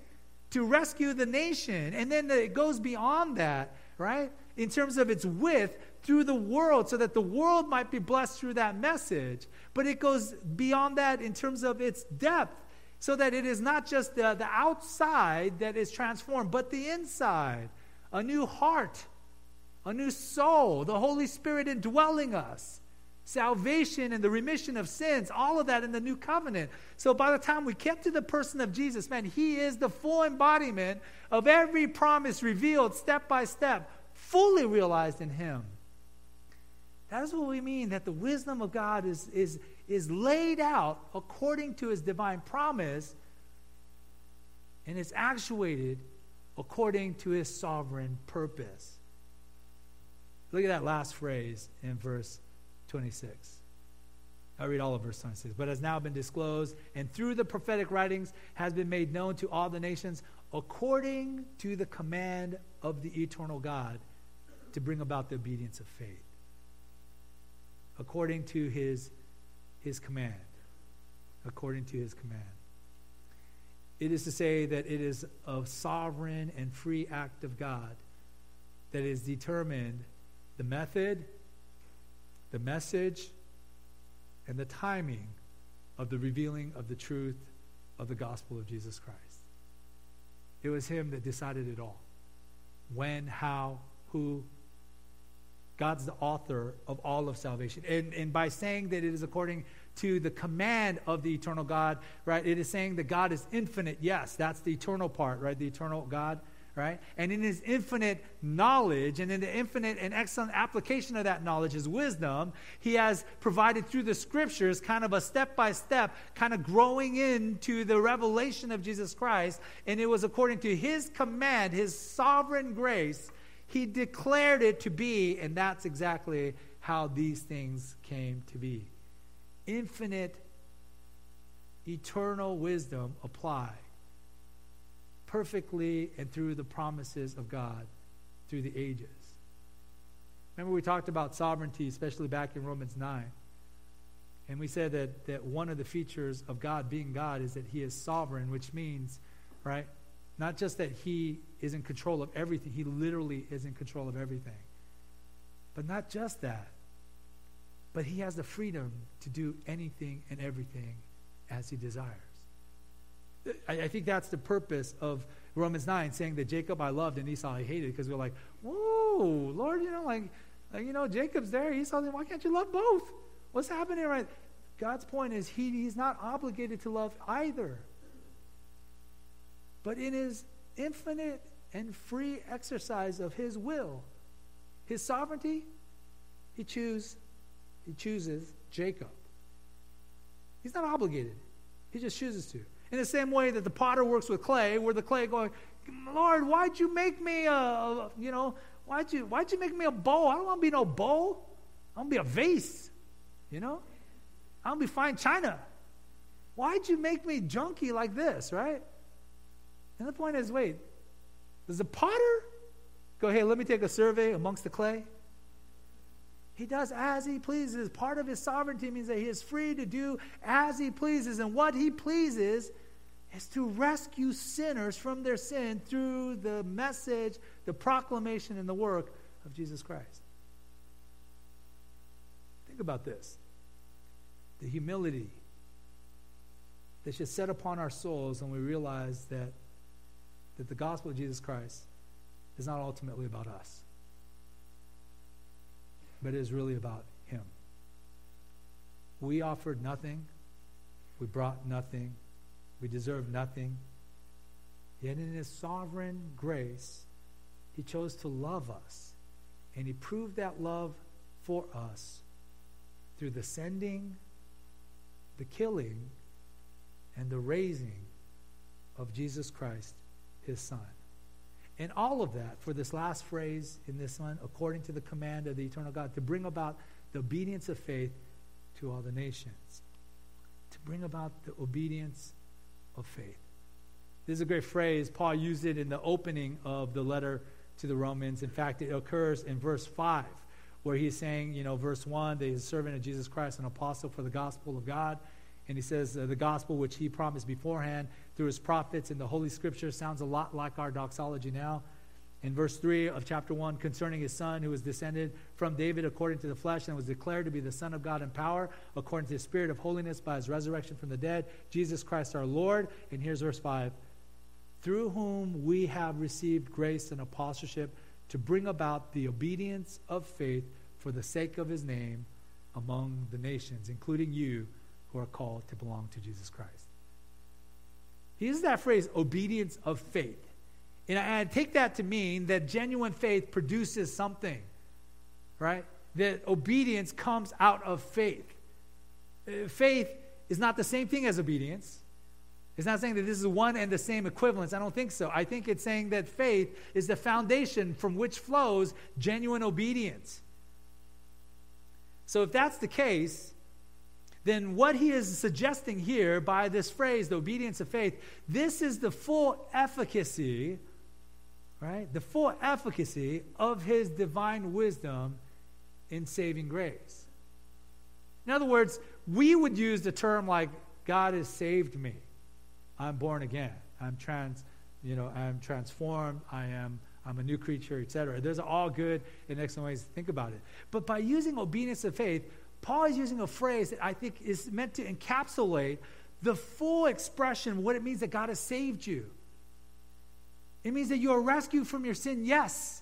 to rescue the nation. And then it goes beyond that, right? In terms of its width through the world so that the world might be blessed through that message. But it goes beyond that in terms of its depth so that it is not just the, the outside that is transformed, but the inside. A new heart, a new soul, the Holy Spirit indwelling us salvation and the remission of sins, all of that in the new covenant. So by the time we get to the person of Jesus, man, he is the full embodiment of every promise revealed step by step, fully realized in him. That is what we mean that the wisdom of God is, is, is laid out according to his divine promise and is actuated according to his sovereign purpose. Look at that last phrase in verse 26. I'll read all of verse 26. But has now been disclosed, and through the prophetic writings has been made known to all the nations according to the command of the eternal God to bring about the obedience of faith. According to his, his command. According to his command. It is to say that it is a sovereign and free act of God that is determined the method the message and the timing of the revealing of the truth of the gospel of Jesus Christ. It was Him that decided it all when, how, who. God's the author of all of salvation. And, and by saying that it is according to the command of the eternal God, right, it is saying that God is infinite. Yes, that's the eternal part, right? The eternal God right? And in his infinite knowledge and in the infinite and excellent application of that knowledge, his wisdom, he has provided through the scriptures kind of a step by step, kind of growing into the revelation of Jesus Christ. And it was according to his command, his sovereign grace, he declared it to be, and that's exactly how these things came to be. Infinite, eternal wisdom applied perfectly and through the promises of God through the ages. Remember, we talked about sovereignty, especially back in Romans 9. And we said that, that one of the features of God being God is that He is sovereign, which means, right, not just that He is in control of everything, He literally is in control of everything. But not just that, but He has the freedom to do anything and everything as He desires. I, I think that's the purpose of Romans 9, saying that Jacob I loved and Esau I hated, because we're like, whoa, Lord, you know, like, like, you know, Jacob's there, Esau's there, why can't you love both? What's happening right? God's point is he, he's not obligated to love either. But in his infinite and free exercise of his will, his sovereignty, he choose, he chooses Jacob. He's not obligated. He just chooses to. In the same way that the potter works with clay, where the clay going, Lord, why'd you make me a, you know, why'd you why'd you make me a bowl? I don't want to be no bowl. I want to be a vase, you know? I want to be fine china. Why'd you make me junky like this, right? And the point is, wait, does the potter go, hey, let me take a survey amongst the clay? He does as he pleases. Part of his sovereignty means that he is free to do as he pleases. And what he pleases is to rescue sinners from their sin through the message, the proclamation, and the work of Jesus Christ. Think about this the humility that should set upon our souls when we realize that, that the gospel of Jesus Christ is not ultimately about us, but it is really about Him. We offered nothing, we brought nothing, we deserved nothing. Yet in His sovereign grace, He chose to love us. And He proved that love for us through the sending, the killing, and the raising of Jesus Christ, His Son. And all of that, for this last phrase in this one, according to the command of the eternal God, to bring about the obedience of faith to all the nations. To bring about the obedience of faith. This is a great phrase. Paul used it in the opening of the letter to the Romans. In fact, it occurs in verse 5, where he's saying, you know, verse 1, that he's a servant of Jesus Christ, an apostle for the gospel of God. And he says, uh, the gospel which he promised beforehand through his prophets in the Holy Scripture sounds a lot like our doxology now. In verse 3 of chapter 1, concerning his son who was descended from David according to the flesh and was declared to be the Son of God in power, according to the Spirit of holiness by his resurrection from the dead, Jesus Christ our Lord. And here's verse 5 through whom we have received grace and apostleship to bring about the obedience of faith for the sake of his name among the nations, including you who are called to belong to Jesus Christ. He uses that phrase, obedience of faith. And I, take that to mean that genuine faith produces something, right? That obedience comes out of faith. Uh, faith is not the same thing as obedience. It's not saying that this is one and the same equivalence. I don't think so. I think it's saying that faith is the foundation from which flows genuine obedience. So if that's the case, then what he is suggesting here by this phrase, the obedience of faith, this is the full efficacy, right? The full efficacy of his divine wisdom in saving grace. In other words, we would use the term like, God has saved me. I'm born again. I'm trans, you know, I'm transformed. I am I'm a new creature, etc. Those are all good and excellent ways to think about it. But by using obedience of faith, Paul is using a phrase that I think is meant to encapsulate the full expression what it means that God has saved you. It means that you are rescued from your sin, yes.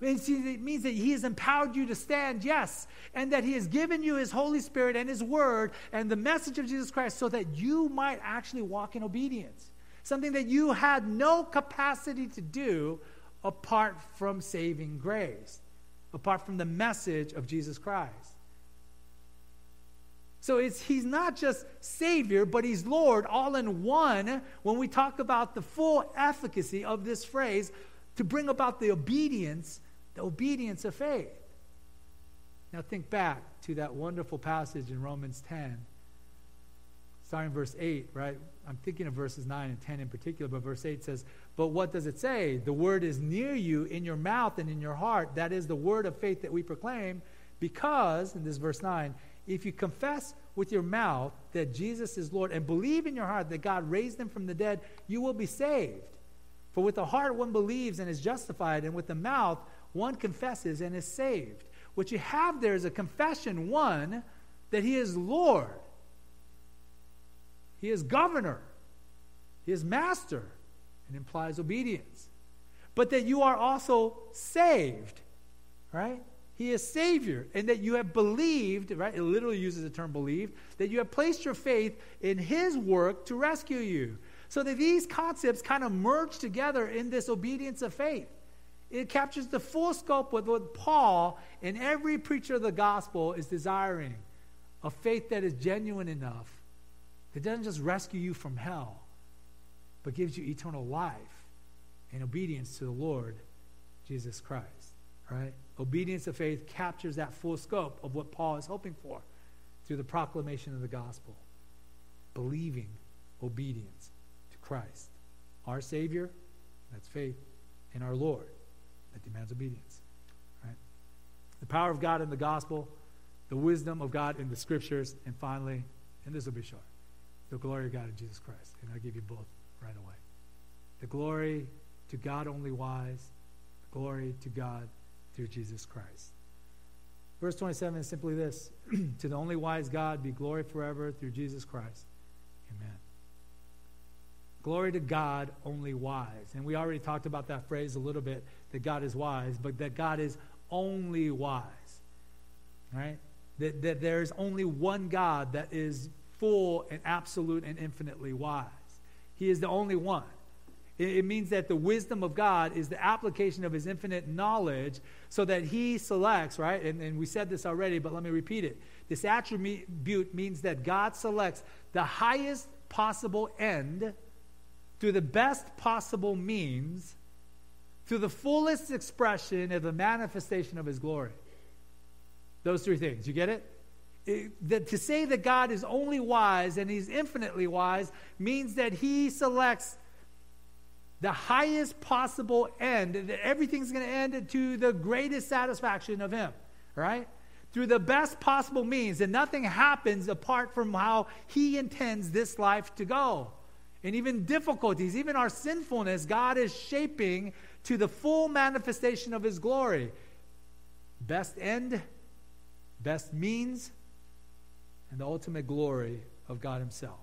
It means that He has empowered you to stand, yes, and that He has given you His Holy Spirit and His Word and the message of Jesus Christ so that you might actually walk in obedience. Something that you had no capacity to do apart from saving grace, apart from the message of Jesus Christ. So he's not just Savior, but he's Lord all in one when we talk about the full efficacy of this phrase to bring about the obedience the obedience of faith. Now think back to that wonderful passage in Romans 10, starting verse 8, right? I'm thinking of verses 9 and 10 in particular, but verse 8 says, But what does it say? The word is near you in your mouth and in your heart. That is the word of faith that we proclaim, because, in this verse 9, if you confess with your mouth that Jesus is Lord and believe in your heart that God raised him from the dead, you will be saved. For with the heart one believes and is justified, and with the mouth one confesses and is saved. What you have there is a confession, one, that he is Lord, he is governor, he is master, and implies obedience. But that you are also saved, right? He is Savior, and that you have believed, right? It literally uses the term believe, that you have placed your faith in His work to rescue you. So that these concepts kind of merge together in this obedience of faith. It captures the full scope of what Paul and every preacher of the gospel is desiring a faith that is genuine enough that doesn't just rescue you from hell, but gives you eternal life and obedience to the Lord Jesus Christ. Right? Obedience of faith captures that full scope of what Paul is hoping for through the proclamation of the gospel. Believing obedience to Christ, our Savior, that's faith, and our Lord that demands obedience. Right? The power of God in the gospel, the wisdom of God in the scriptures, and finally, and this will be short, the glory of God in Jesus Christ. And I'll give you both right away. The glory to God only wise, the glory to God through Jesus Christ. Verse 27 is simply this To the only wise God be glory forever through Jesus Christ. Amen. Glory to God, only wise. And we already talked about that phrase a little bit that God is wise, but that God is only wise. Right? That, that there is only one God that is full and absolute and infinitely wise. He is the only one. It, means that the wisdom of God is the application of his infinite knowledge so that he selects, right? And, and we said this already, but let me repeat it. This attribute means that God selects the highest possible end through the best possible means through the fullest expression of the manifestation of his glory. Those three things. You get it? it that to say that God is only wise and he's infinitely wise means that he selects the highest possible end, that everything's going to end to the greatest satisfaction of Him, right? Through the best possible means, and nothing happens apart from how He intends this life to go. And even difficulties, even our sinfulness, God is shaping to the full manifestation of His glory. Best end, best means, and the ultimate glory of God Himself.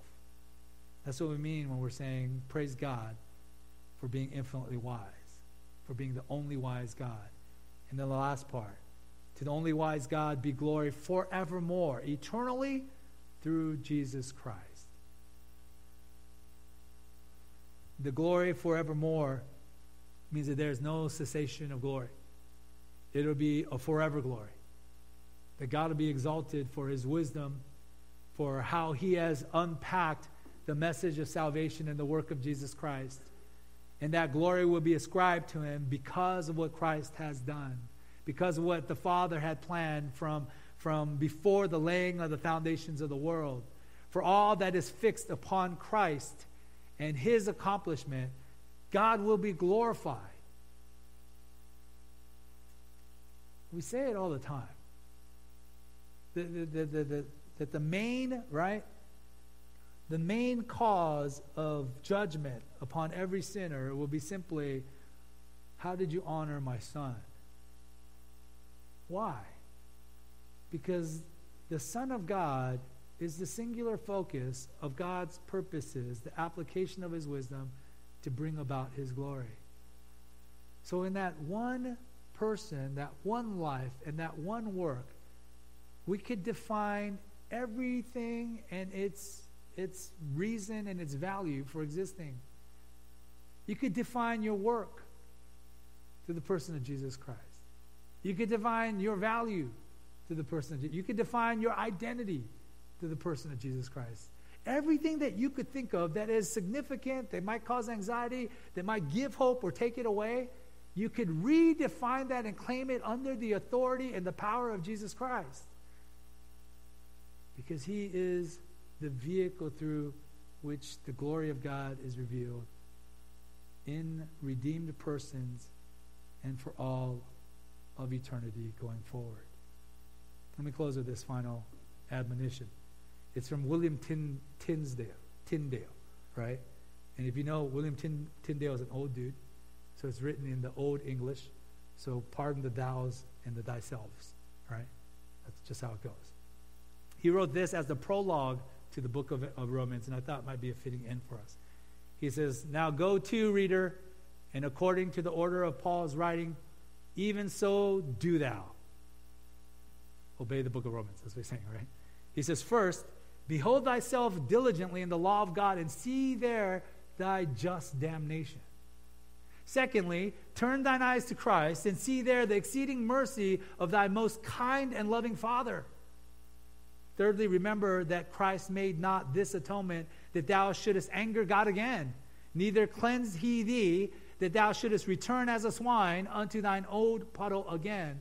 That's what we mean when we're saying, Praise God for being infinitely wise, for being the only wise God. And then the last part to the only wise God be glory forevermore, eternally through Jesus Christ. The glory forevermore means that there's no cessation of glory. It'll be a forever glory. That God will be exalted for his wisdom, for how he has unpacked the message of salvation and the work of Jesus Christ and that glory will be ascribed to him because of what Christ has done, because of what the Father had planned from, from before the laying of the foundations of the world. For all that is fixed upon Christ and his accomplishment, God will be glorified. We say it all the time. That the, the, the, the, the main, right, the main cause of judgment upon every sinner will be simply, How did you honor my son? Why? Because the Son of God is the singular focus of God's purposes, the application of his wisdom to bring about his glory. So, in that one person, that one life, and that one work, we could define everything and its its reason and its value for existing. You could define your work to the person of Jesus Christ. You could define your value to the person of Jesus. You could define your identity to the person of Jesus Christ. Everything that you could think of that is significant, that might cause anxiety, that might give hope or take it away, you could redefine that and claim it under the authority and the power of Jesus Christ. Because he is the vehicle through which the glory of God is revealed in redeemed persons and for all of eternity going forward. Let me close with this final admonition. It's from William Tin, Tinsdale, Tyndale, right? And if you know, William Tin, Tyndale is an old dude, so it's written in the Old English. So pardon the thous and the thyselfs, right? That's just how it goes. He wrote this as the prologue to the book of, of Romans, and I thought it might be a fitting end for us. He says, Now go to, reader, and according to the order of Paul's writing, even so do thou. Obey the book of Romans, as we're saying, right? He says, First, behold thyself diligently in the law of God, and see there thy just damnation. Secondly, turn thine eyes to Christ, and see there the exceeding mercy of thy most kind and loving Father Thirdly, remember that Christ made not this atonement that thou shouldest anger God again, neither cleanse he thee that thou shouldest return as a swine unto thine old puddle again,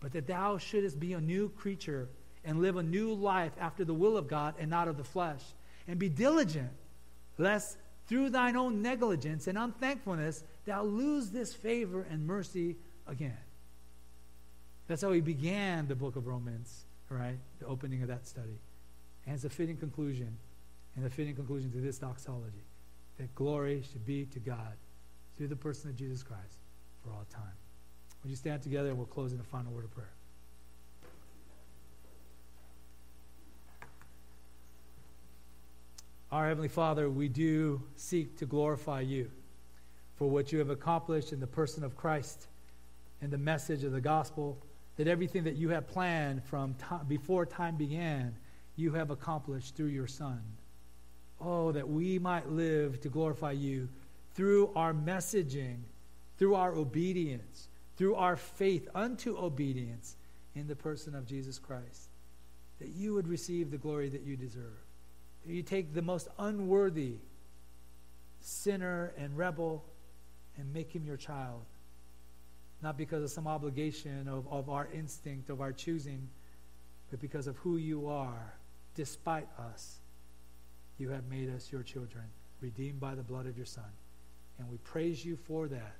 but that thou shouldest be a new creature and live a new life after the will of God and not of the flesh. And be diligent, lest through thine own negligence and unthankfulness thou lose this favor and mercy again. That's how he began the book of Romans Right, the opening of that study. And it's a fitting conclusion, and a fitting conclusion to this doxology, that glory should be to God through the person of Jesus Christ for all time. Would you stand together and we'll close in a final word of prayer. Our Heavenly Father, we do seek to glorify you for what you have accomplished in the person of Christ and the message of the gospel that everything that you have planned from time, before time began, you have accomplished through your Son. Oh, that we might live to glorify you through our messaging, through our obedience, through our faith unto obedience in the person of Jesus Christ. That you would receive the glory that you deserve. That you take the most unworthy sinner and rebel and make him your child. Not because of some obligation of, of our instinct, of our choosing, but because of who you are, despite us. You have made us your children, redeemed by the blood of your Son. And we praise you for that.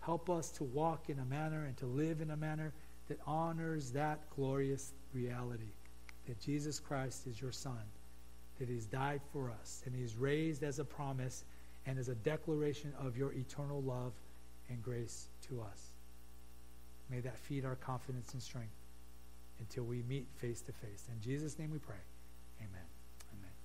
Help us to walk in a manner and to live in a manner that honors that glorious reality that Jesus Christ is your Son, that He's died for us, and He's raised as a promise and as a declaration of your eternal love and grace to us. May that feed our confidence and strength until we meet face to face. In Jesus' name we pray.